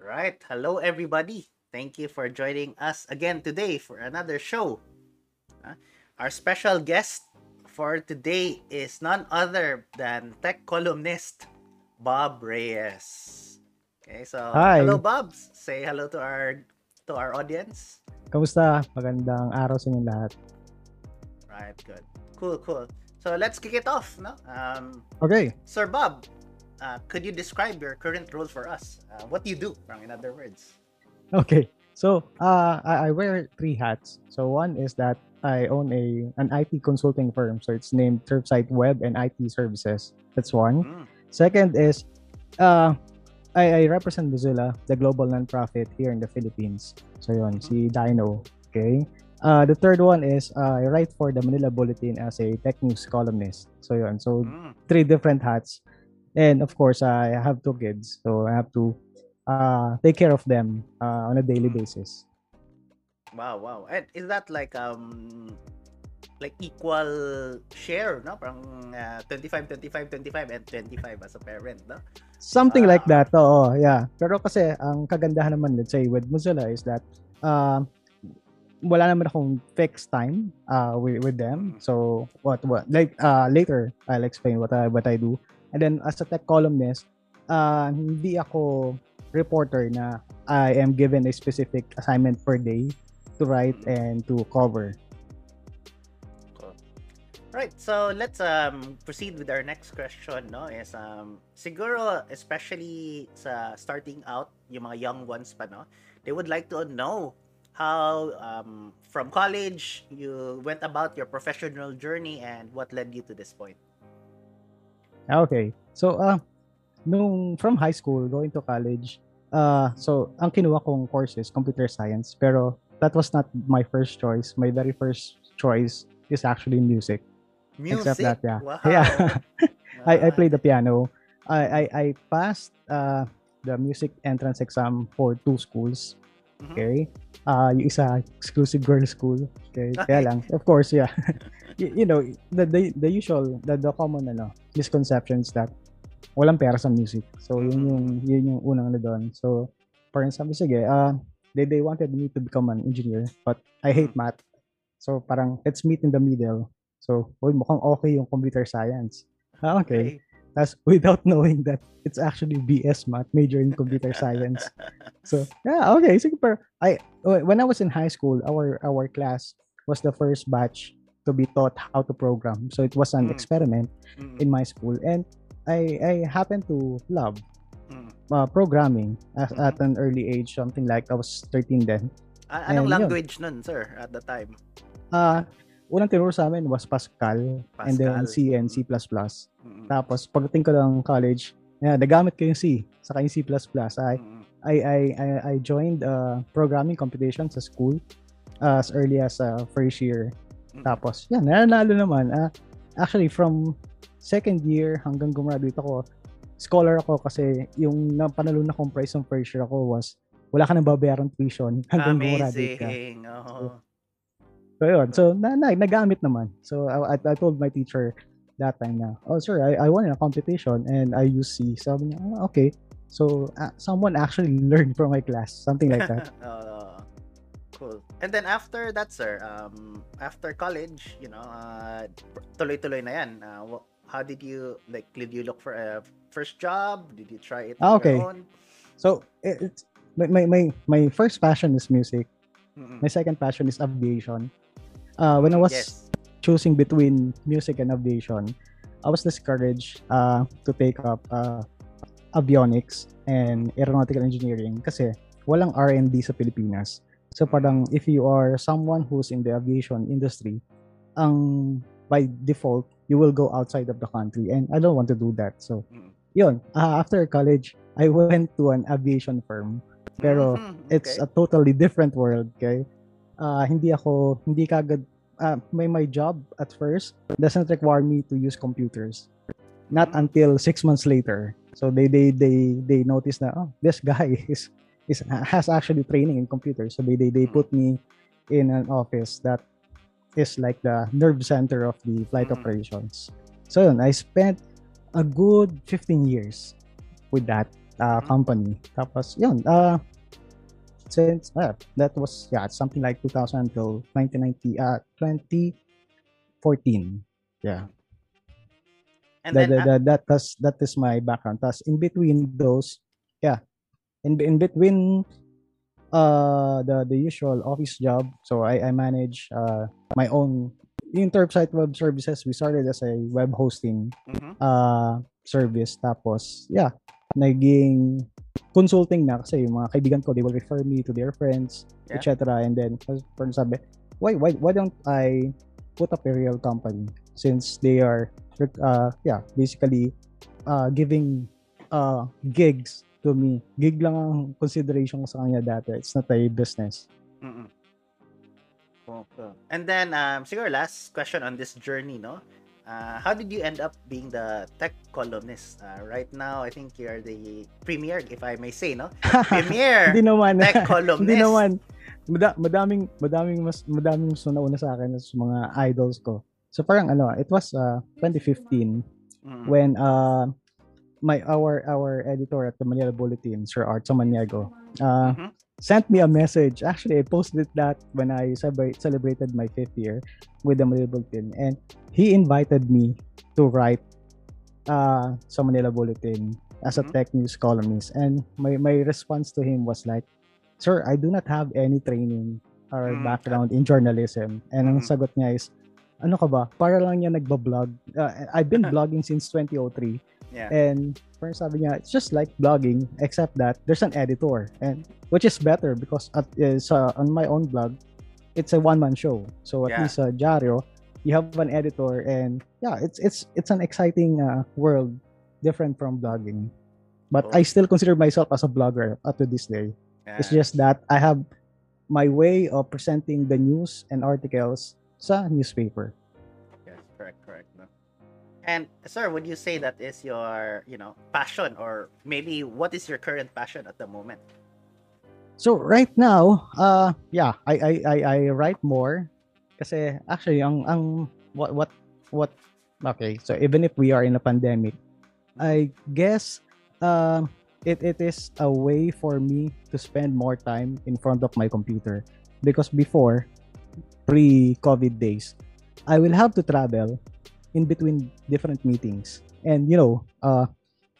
right. Hello, everybody. Thank you for joining us again today for another show. Uh, our special guest for today is none other than tech columnist Bob Reyes. Okay, so Hi. hello, Bobs. Say hello to our to our audience. Kamusta? Magandang araw sa inyong lahat. Right, good, cool, cool. So let's kick it off, no? Um, Okay. Sir Bob, uh, could you describe your current role for us? Uh, what do you do, in other words? Okay. So, uh, I, I wear three hats. So, one is that I own a an IT consulting firm. So, it's named Surfside Web and IT Services. That's one. Mm, Second is, uh, I, I represent Mozilla, the global nonprofit here in the Philippines. So, yun, si Dino. Okay. Uh, the third one is uh, I write for the Manila Bulletin as a tech news columnist. So, yun. So, mm. three different hats and of course i have two kids so i have to uh take care of them uh, on a daily basis Wow, wow. And is that like um like equal share, no? Parang uh, 25, 25, 25 and 25 as a parent, no? something like Ah. that oo yeah pero kasi ang kagandahan naman let's say with Mozilla is that uh, wala naman akong fixed time uh with, with them Mm. so what what like uh later I'll explain what I what I do and then as a tech columnist uh hindi ako reporter na I am given a specific assignment per day to write and to cover Right. So let's um proceed with our next question, no? Is um siguro especially sa starting out, yung mga young ones pa, no? They would like to know how um from college you went about your professional journey and what led you to this point. Okay. So, uh, nung from high school going to college, uh, so ang kinuha kong course is computer science, pero that was not my first choice. My very first choice is actually music. Music. Except that, yeah. Wow. Yeah. I, I Ah, played the piano. I, I, I passed uh, the music entrance exam for two schools. Mhm. Okay? Uh, yung isa, exclusive girl school. Okay? Okay. Kaya lang, of course, yeah. you, you know, the, the, the usual, the, the common ano, misconceptions that walang pera sa music. So, yun Mhm. yung, yun yung unang ano doon. So, parang sabi, sige, uh, they, they wanted me to become an engineer, but I hate math. So, parang, let's meet in the middle. So, uy, mukhang okay yung computer science. Ah, okay. That's without knowing that it's actually BS math, major in computer science. So yeah, okay. So pero I when I was in high school, our our class was the first batch to be taught how to program. So it was an Mm. experiment Mm, in my school, and I I happened to love mm. uh, programming at, Mhm. at an early age, something like I was 13 then. A- anong And yun. language nun, sir, at the time? Uh, unang tinuro sa amin was Pascal, and then Pascal. C and C++. Mm, Tapos pagdating ko ng college, yeah, nagamit ko yung C, saka yung C++. I mm, I I I, I joined uh, programming competition sa school uh, as early as uh, first year. mm. Tapos, yan, nanalo naman. Ah, actually, from second year hanggang gumraduate ako, scholar ako kasi yung napanalo na kong prize ng first year ako was wala ka nang babayaran tuition hanggang gumraduate ka. Amazing. Oh. So, yun. So, na, na, nagamit naman. So, I, I, told my teacher that time na, oh, sir, I, I won in a competition and I use C. Sabi niya, "Ah, okay. So, uh, someone actually learned from my class. Something like that. Oh, cool. And then after that, sir, um, after college, you know, uh, tuloy-tuloy na yan. Uh, how did you, like, did you look for a first job? Did you try it on Ah, okay. your own? So, it, it's, my, my, my, my first passion is music. Mm-mm. My second passion is aviation. Uh, when I was Yes. choosing between music and aviation, I was discouraged uh, to take up uh, avionics and aeronautical engineering kasi walang R&D sa Pilipinas. So parang if you are someone who's in the aviation industry, ang by default, you will go outside of the country and I don't want to do that. So yun, uh, after college, I went to an aviation firm pero Mhm, it's a totally different world, okay? Uh, hindi ako, hindi kagad, uh, may my job at first doesn't require me to use computers. Not Mm. until six months later. So they they they they notice na oh this guy is is has actually training in computers. So they they they put me in an office that is like the nerve center of the flight Mm. operations. So yun, I spent a good 15 years with that uh, company. Tapos, yun, uh, since, uh, that was, yeah, something like 2000 until 1990, uh, 2014. Yeah. And that, then, that, that, that, tas- that is my background. that's in between those, yeah, in, in between uh, the, the usual office job, so I, I manage uh, my own Interpsite Web Services. We started as a web hosting uh, mhm. uh, service. Tapos, yeah, naging consulting na kasi yung mga kaibigan ko, they will refer me to their friends, Yeah. etc. And then, parang sabi, why, why, why don't I put up a real company since they are, uh, yeah, basically uh, giving uh, gigs to me. Gig lang ang consideration ko sa kanya dati. It's not a business. Mm-mm. Cool. And then, um, siguro last question on this journey, no? Uh, how did you end up being the tech columnist? Uh, right now, I think you're the premier, if I may say, no? Premier Hindi naman. tech columnist. Hindi naman. Mada, madaming madaming mas madaming mas nauna sa akin sa mga idols ko. So parang ano, it was uh, 2015 Mm. when uh my our our editor at the Manila Bulletin, Sir Art Samaniago, uh, Mhm. Sent me a message. Actually, I posted that when I celebrated my fifth year with the Manila Bulletin, and he invited me to write uh, sa Manila Bulletin as a Mhm. tech news columnist. And my, my response to him was like, Sir, I do not have any training or Mm. background in journalism. And ang Mhm. sagot niya is, ano ka ba? Para lang niya nagbablog. Uh, I've been blogging since 2003. Yeah. And parang sabi niya, it's just like blogging, except that there's an editor, and which is better because at is uh, on my own blog, it's a one man show. So at Yeah. least uh, Diario, you have an editor, and yeah, it's it's it's an exciting uh, world, different from blogging. But I still consider myself as a blogger up to this day. It's just that I have my way of presenting the news and articles sa newspaper. Yes, correct, correct. No? And sir, would you say that is your, you know, passion or maybe what is your current passion at the moment? So right now, uh yeah, I I I, I write more kasi actually ang ang what what what okay, so even if we are in a pandemic, I guess uh, it it is a way for me to spend more time in front of my computer because before pre-COVID days, I will have to travel in between different meetings. And you know, uh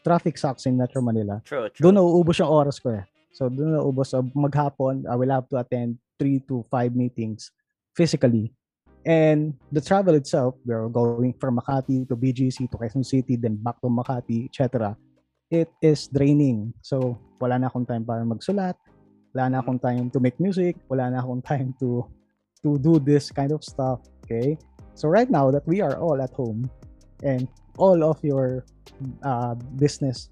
traffic sucks in Metro Manila. True, true. Doon nauubos yung oras ko eh. So doon nauubos. So maghapon, I will have to attend three to five meetings physically. And the travel itself, we're going from Makati to BGC to Quezon City, then back to Makati, etc. It is draining. So wala na akong time para magsulat. Wala na akong time to make music. Wala na akong time to to do this kind of stuff. Okay? So right now that we are all at home and all of your uh, business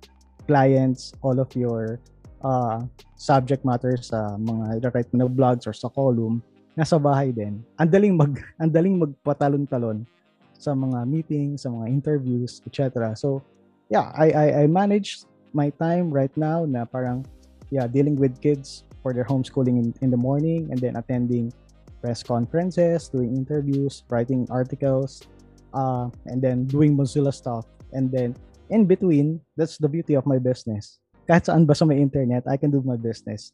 clients, all of your uh, subject matters sa mga mo na blogs or sa column, nasa bahay din. Ang daling mag ang daling magpatalon-talon sa mga meetings, sa mga interviews, etc. So, yeah, I, I I manage my time right now na parang yeah, dealing with kids for their homeschooling in, in the morning and then attending press conferences, doing interviews, writing articles, uh, and then doing Mozilla stuff. And then in between, that's the beauty of my business. Kahit saan ba sa may internet, I can do my business.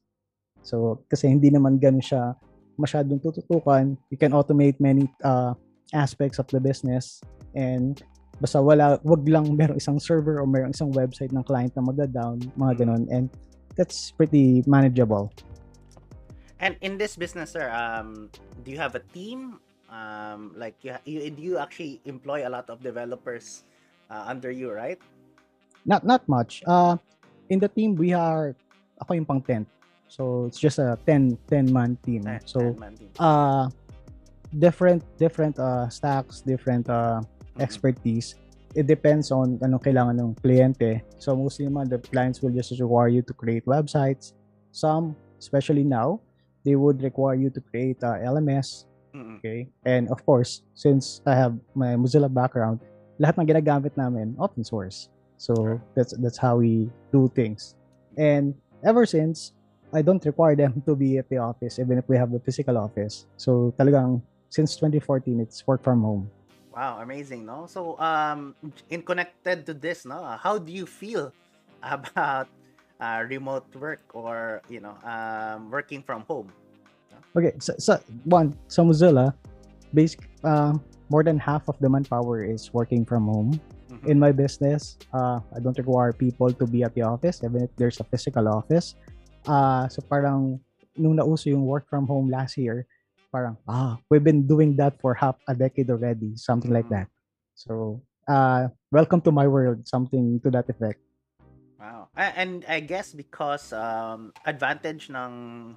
So, kasi hindi naman ganun siya masyadong tututukan. You can automate many uh, aspects of the business. And basta wala, wag lang merong isang server or merong isang website ng client na magda-down, mga ganun. And that's pretty manageable. And in this business, sir, um, do you have a team? Um, like you, you, do you actually employ a lot of developers uh, under you, right? Not not much. Uh, in the team, we are, ako yung pang 10. So, it's just a 10, 10 man team. Ten- So, ten-man team. uh different different uh stacks different uh Mhm. expertise it depends on anong kailangan ng kliyente so mostly naman the clients will just require you to create websites some especially now they would require you to create uh, LMS Mm-mm. okay and of course since I have my Mozilla background lahat ng ginagamit namin open source so Sure. that's that's how we do things and ever since I don't require them to be at the office even if we have a physical office. So talagang since 2014 it's work from home. Wow, amazing, no? So, um, in connected to this, no, how do you feel about uh, remote work or you know um, working from home? Okay, so, so one, so Mozilla, basic, uh, more than half of the manpower is working from home. Mhm. In my business, uh, I don't require people to be at the office, even if there's a physical office. Uh, so parang nung nauso yung work from home last year, parang, ah, we've been doing that for half a decade already, something like Mhm. that. So, uh, welcome to my world, something to that effect. Wow. And I guess because um, advantage ng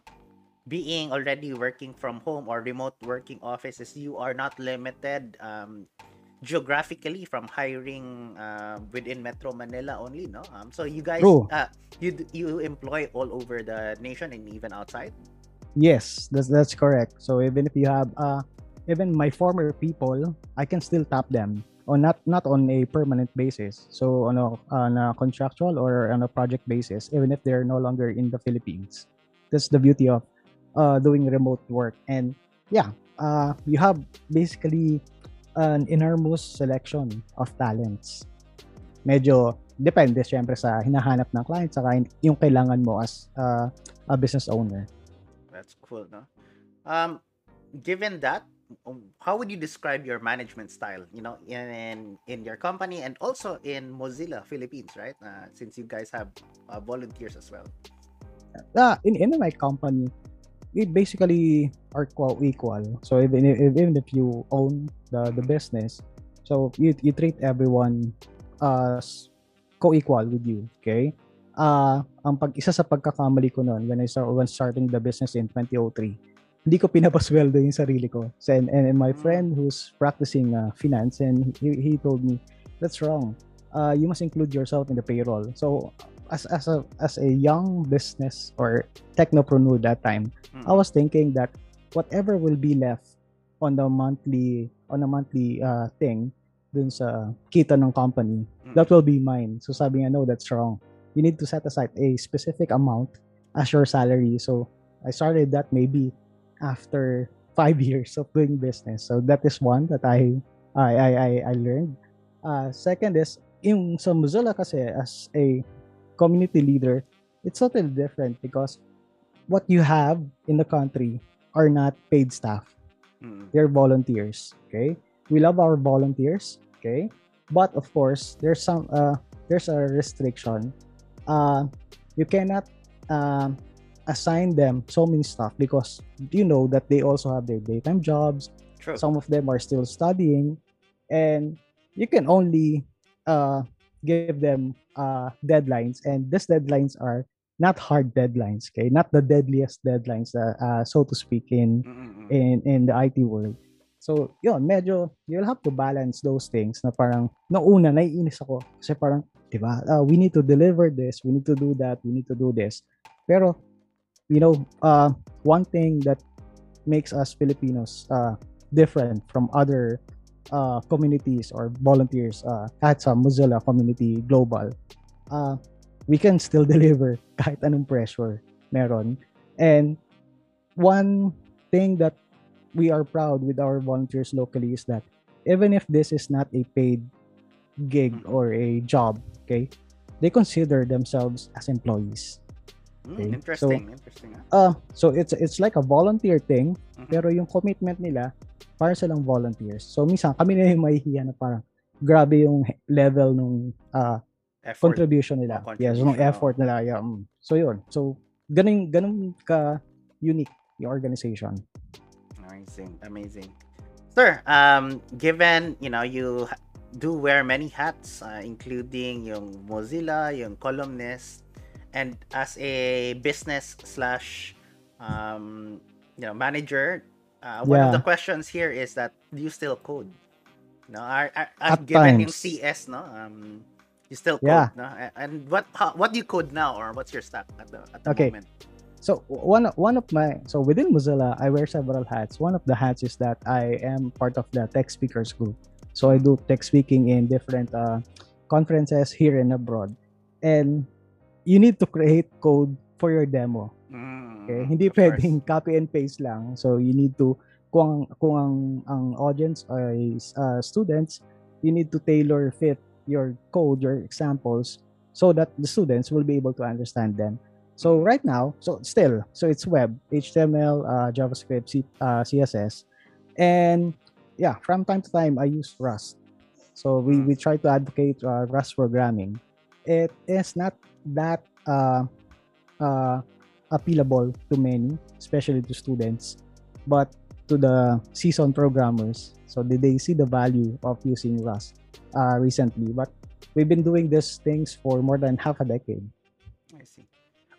being already working from home or remote working office is you are not limited um, geographically from hiring uh, within Metro Manila only, no? Um, so you guys, uh, you you employ all over the nation and even outside. Yes, that's that's correct. So even if you have uh even my former people, I can still tap them on not not on a permanent basis. So on a, on a contractual or on a project basis, even if they're no longer in the Philippines. That's the beauty of uh doing remote work. And yeah, uh you have basically an enormous selection of talents. Medyo depende syempre sa hinahanap ng client saka yung kailangan mo as uh, a business owner. That's cool, no? Um, given that, how would you describe your management style? You know, in in your company and also in Mozilla Philippines, right? Uh, since you guys have uh, volunteers as well. uh, in in my company, we basically are equal. So even if, even if you own the the business, so you you treat everyone as co-equal with you. Okay. Ah, ang pag isa sa pagkakamali ko noon when I start when starting the business in 2003, hindi ko pinapasweldo yung sarili ko. So, and, and, my Mm. friend who's practicing uh, finance and he, he told me that's wrong. Uh, you must include yourself in the payroll. So as as a as a young business or technopreneur that time, Mm. I was thinking that whatever will be left on the monthly on a monthly uh, thing dun sa kita ng company, Mm. that will be mine. So sabi niya, no, that's wrong. You need to set aside a specific amount as your salary. So I started that maybe after five years of doing business. So that is one that I I I I, I learned. Uh, second is in sa Mozilla kasi as a community leader, it's totally different because what you have in the country are not paid staff. Mm. They're volunteers. Okay, we love our volunteers. Okay, but of course there's some uh there's a restriction. Uh, you cannot um assign them so many stuff because you know that they also have their daytime jobs. True. some of them are still studying. And you can only uh, give them uh, deadlines. And these deadlines are not hard deadlines okay? Not the deadliest deadlines uh, uh, so to speak in in in the IT world. So yun medyo you'll have to balance those things na parang nung una naiinis ako. Kasi parang di ba uh, we need to deliver this we need to do that we need to do this. Pero you know uh, one thing that makes us Filipinos uh, different from other uh, communities or volunteers uh, at sa Mozilla community global, uh, we can still deliver kahit anong pressure meron. And one thing that we are proud with our volunteers locally is that even if this is not a paid gig or a job, okay, they consider themselves as employees. Mm, interesting, interesting. ah. Uh, so it's it's like a volunteer thing Mhm. pero yung commitment nila, para silang volunteers. So, minsan, kami na yung mahihiya na parang grabe yung level nung uh, Effort. contribution nila. Oh, yes, yung effort nila. Yeah. mm. So, yun. So, ganun, ganun ka-unique yung organization. Amazing, amazing. Sir, um, given, you know, you do wear many hats, uh, including yung Mozilla, yung columnist, and as a business slash, um, you know, manager, uh, one of the questions here is that do you still code? No, are, are, are At given times. CS, no, um, you still code, Yeah. no? And what how, what do you code now, or what's your stack at the at the Okay. moment? So one one of my so within Mozilla, I wear several hats. One of the hats is that I am part of the tech speakers group. So I do tech speaking in different uh, conferences here and abroad, and you need to create code for your demo. Mm, Okay, hindi of course. copy and paste lang. So you need to kung kung ang ang audience ay uh, students, you need to tailor fit your code, your examples so that the students will be able to understand them. So right now, so still, so it's web, HTML, uh, JavaScript, C, uh, CSS, and yeah, from time to time I use Rust. So we, we try to advocate uh, Rust programming. It is not that uh, uh, appealable to many, especially to students, but to the seasoned programmers. So did they see the value of using Rust uh, recently? But we've been doing these things for more than half a decade. I see.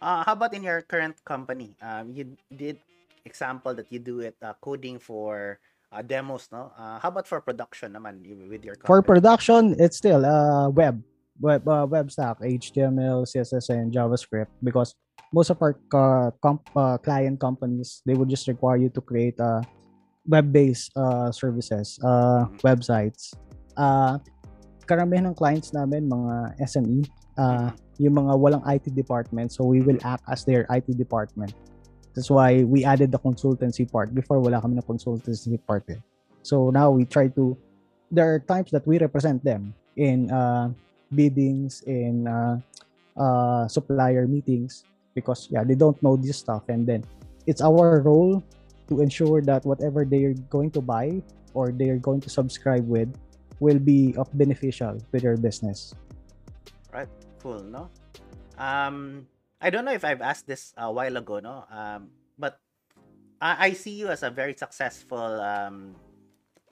Uh, how about in your current company? Um, you did example that you do it uh, coding for uh, demos, no? Uh, how about for production naman with your company? For production, it's still uh, web, web, uh, web stack, HTML, CSS, and JavaScript because most of our uh, comp- uh, client companies they would just require you to create uh, web-based uh, services, uh, Mhm. websites. Uh, karamihan ng clients namin mga SME, uh, yung mga walang IT department, so we will act as their IT department. That's why we added the consultancy part. Before wala kami ng consultancy part eh. So now we try to there are times that we represent them in uh, biddings in uh, uh, supplier meetings because yeah they don't know this stuff and then it's our role to ensure that whatever they're going to buy or they're going to subscribe with will be of beneficial to their business right Cool, no? Um, I don't know if I've asked this a while ago, no? Um, but I, I see you as a very successful um,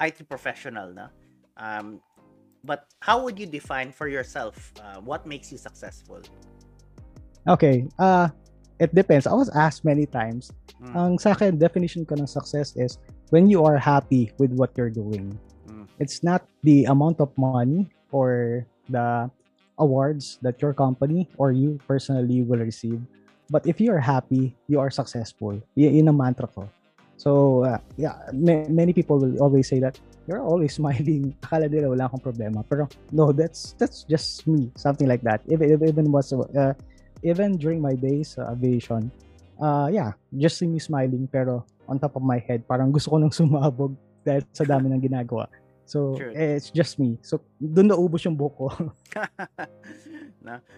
IT professional, no? Um, but how would you define for yourself uh, what makes you successful? okay uh it depends. I was asked many times. Mm, ang sa akin definition ko ng success is when you are happy with what you're doing. Mm, it's not the amount of money or the awards that your company or you personally will receive. But if you are happy you are successful. Y- yun ang mantra ko so uh, yeah ma- many people will always say that you're always smiling. Akala nila wala akong problema. Pero no that's that's just me. Something like that. Even even was uh, even during my days sa aviation uh yeah just see me smiling pero on top of my head parang gusto ko nang sumabog dahil sa dami ng ginagawa. So True. eh, it's just me. So doon naubos yung buhok ko?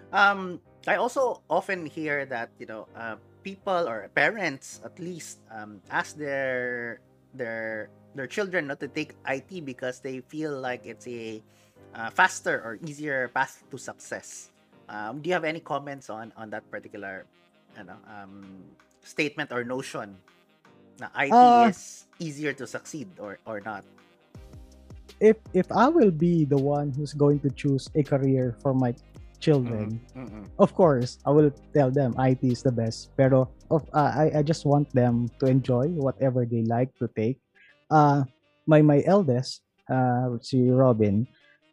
Um, I also often hear that you know uh, people or parents at least um, ask their their their children not to take IT because they feel like it's a uh, faster or easier path to success. Um, do you have any comments on on that particular you know, um, statement or notion? Na IT Ah. is easier to succeed or or not? if if I will be the one who's going to choose a career for my children, Mm-mm. of course I will tell them IT is the best. Pero of uh, I I just want them to enjoy whatever they like to take. Uh my my eldest, uh si Robin,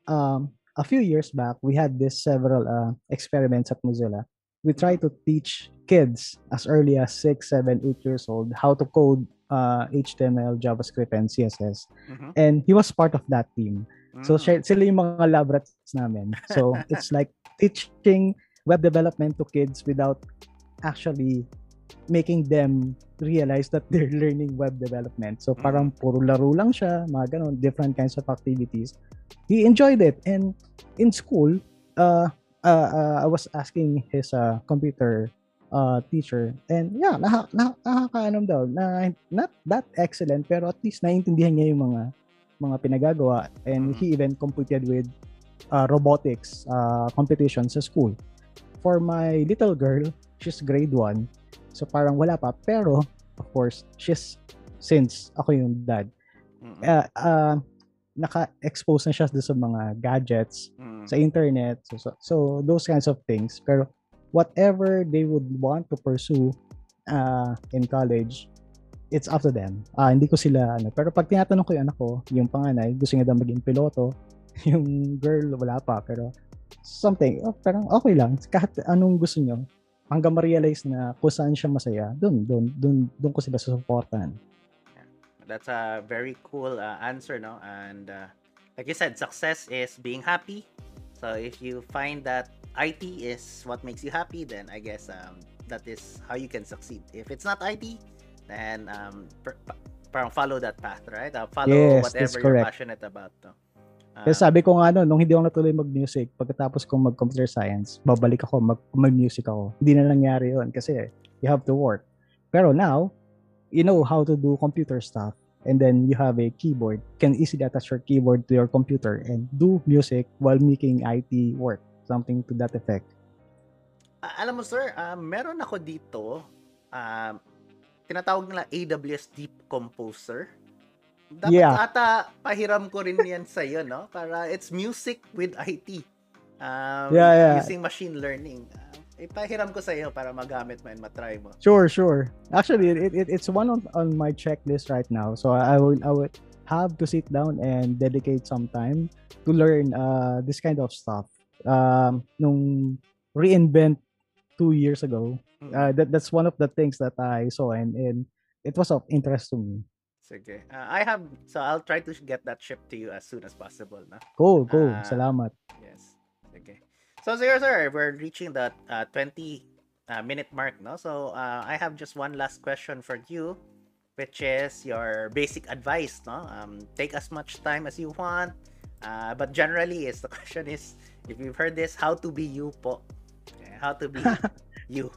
um a few years back we had this several uh experiments at Mozilla. We try to teach kids as early as six, seven, eight years old how to code uh, HTML, JavaScript, and CSS. Mhm. And he was part of that team. Mm. So sila yung mga lab rats namin. So it's like teaching web development to kids without actually making them realize that they're learning web development. So parang puro laro lang siya, mga ganun, different kinds of activities. He enjoyed it. And in school, uh, uh, uh, I was asking his uh, computer uh, teacher and yeah, naha, naha, nakakaanom daw, na, not that excellent pero at least naiintindihan niya yung mga mga pinagagawa and Mhm. he even competed with uh, robotics uh, competition sa school. For my little girl, she's grade 1. So parang wala pa. Pero, of course, she's, since ako yung dad, uh, uh, naka-expose na siya sa mga gadgets, Mm. sa internet, so, so, so those kinds of things. Pero whatever they would want to pursue uh, in college, it's up to them. Ah, hindi ko sila ano. Pero pag tinatanong ko yung anak ko, yung panganay, gusto niya daw maging piloto. Yung girl, wala pa. Pero something, oh, parang okay lang. Kahit anong gusto niyo, hanggang ma-realize na kung saan siya masaya, dun, dun, dun, dun ko sila susuportahan. That's a very cool uh, answer, no? And uh, like you said, success is being happy. So if you find that IT is what makes you happy, then I guess um, that is how you can succeed. If it's not IT, then um, per- pa- parang follow that path, right? Uh, follow Yes, whatever you're passionate about. No? Kasi Ah, sabi ko nga no, nung hindi ako natuloy mag-music, pagkatapos kong mag-computer science, babalik ako, mag- mag-music ako. Hindi na nangyari yun kasi you have to work. Pero now, you know how to do computer stuff and then you have a keyboard, can easily attach your keyboard to your computer and do music while making IT work. Something to that effect. Ah, alam mo sir, ah, meron ako dito, ah, tinatawag nila AWS Deep Composer. Dapat Yeah. ata pahiram ko rin yan sa iyo, no? Para it's music with IT. Um, Yeah, yeah. Using machine learning. Ah, ipahiram ko sa iyo para magamit mo and matry mo. Sure, sure. Actually, it, it it's one on, on my checklist right now. So I will I would have to sit down and dedicate some time to learn uh this kind of stuff. Um, nung reinvent two years ago, Mm. uh, that that's one of the things that I saw and and it was of interest to me. Sige. Ah, I have, so I'll try to get that shipped to you as soon as possible, no? Cool, cool. Ah. Salamat. Yes. Okay. So, sir, sir, we're reaching the uh, 20 uh, minute mark, no? So, uh, I have just one last question for you, which is your basic advice, no? Um, take as much time as you want. Uh, but generally, is the question is, if you've heard this, how to be you po. How to be you.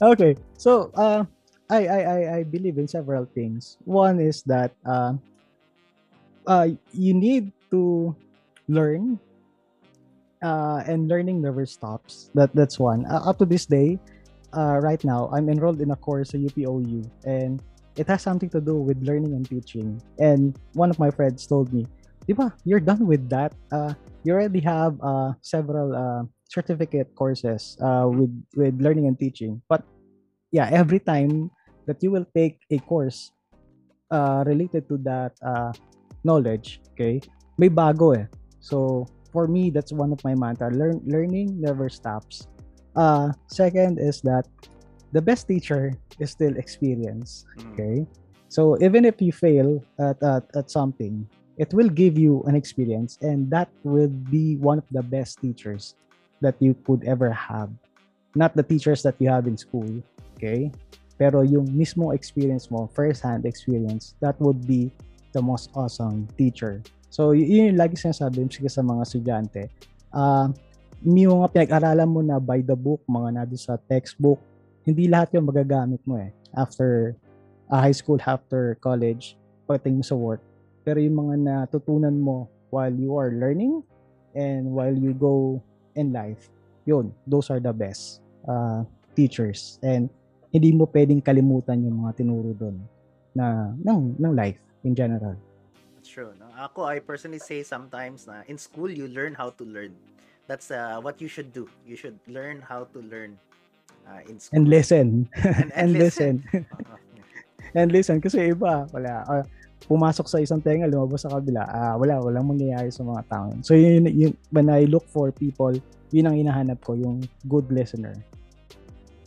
Okay. So, uh, I, I, I, I believe in several things. One is that uh, uh, you need to learn, uh, and learning never stops. That that's one. Uh, up to this day, uh, right now, I'm enrolled in a course at UPOU, and it has something to do with learning and teaching. And one of my friends told me, "Diba, you're done with that. Uh, you already have uh, several uh, certificate courses uh, with with learning and teaching. But yeah, every time that you will take a course uh, related to that uh, knowledge, okay, may bago eh. So for me, that's one of my mantra. Learn learning never stops. Uh, second is that the best teacher is still experience. Mm. Okay, so even if you fail at, at at something, it will give you an experience, and that will be one of the best teachers that you could ever have. Not the teachers that you have in school, okay? Pero yung mismo experience mo, first-hand experience, that would be the most awesome teacher. So, yun yung lagi sinasabi sige sa mga estudyante. Ah, yung mga pinag-aralan mo na by the book, mga nado sa textbook, hindi lahat yung magagamit mo eh. After ah, high school, after college, pagdating mo sa work. Pero yung mga natutunan mo while you are learning and while you go in life, yun, those are the best uh, teachers. And hindi mo pwedeng kalimutan yung mga tinuro doon na ng, ng life in general. That's true. No? Ako, I personally say sometimes na in school, you learn how to learn. That's uh, what you should do. You should learn how to learn uh, in school. And listen. And- and and listen. Oo. and listen. Kasi iba, wala. ah, pumasok sa isang tenga, lumabas sa kabila. Ah, wala, walang mangyayari sa mga tao. So, yun, yun, when I look for people, yun ang hinahanap ko, yung good listener.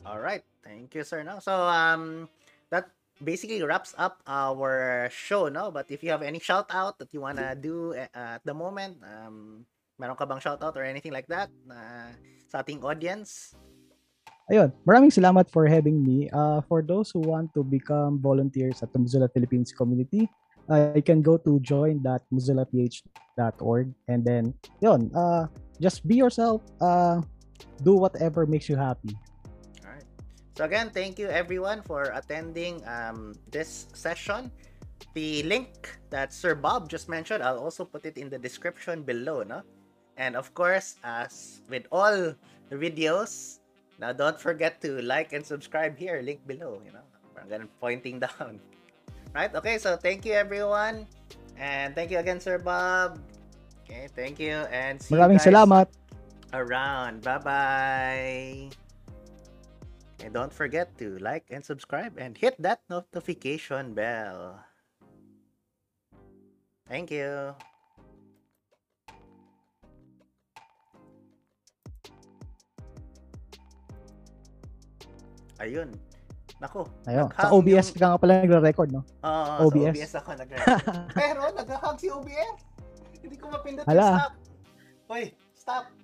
All right. Thank you, sir. No? So, um, that basically wraps up our show, no? But if you have any shout out that you wanna do uh, at the moment, um, meron ka bang shout out or anything like that na sa ating audience? Ayun, maraming salamat for having me. Uh, for those who want to become volunteers at the Mozilla Philippines community, uh, you can go to join.mozillaph.org and then, yun, uh, just be yourself, uh, do whatever makes you happy. So again, thank you everyone for attending um, this session. The link that Sir Bob just mentioned, I'll also put it in the description below, no? And of course, as with all the videos, now don't forget to like and subscribe here, link below, you know. I'm gonna pointing down. Right? Okay, so thank you everyone. And thank you again, Sir Bob. Okay, thank you and see Maraming you guys salamat. around. Bye bye. And don't forget to like and subscribe and hit that notification bell. Thank you. Ayun. Nako. Ayun. Sa OBS yung- ka nga pala nagre-record, no? Oo, OBS. sa OBS ako nag Pero nag-hug si OBS. Hindi ko mapindot Hala. yung stop. Hoy, stop.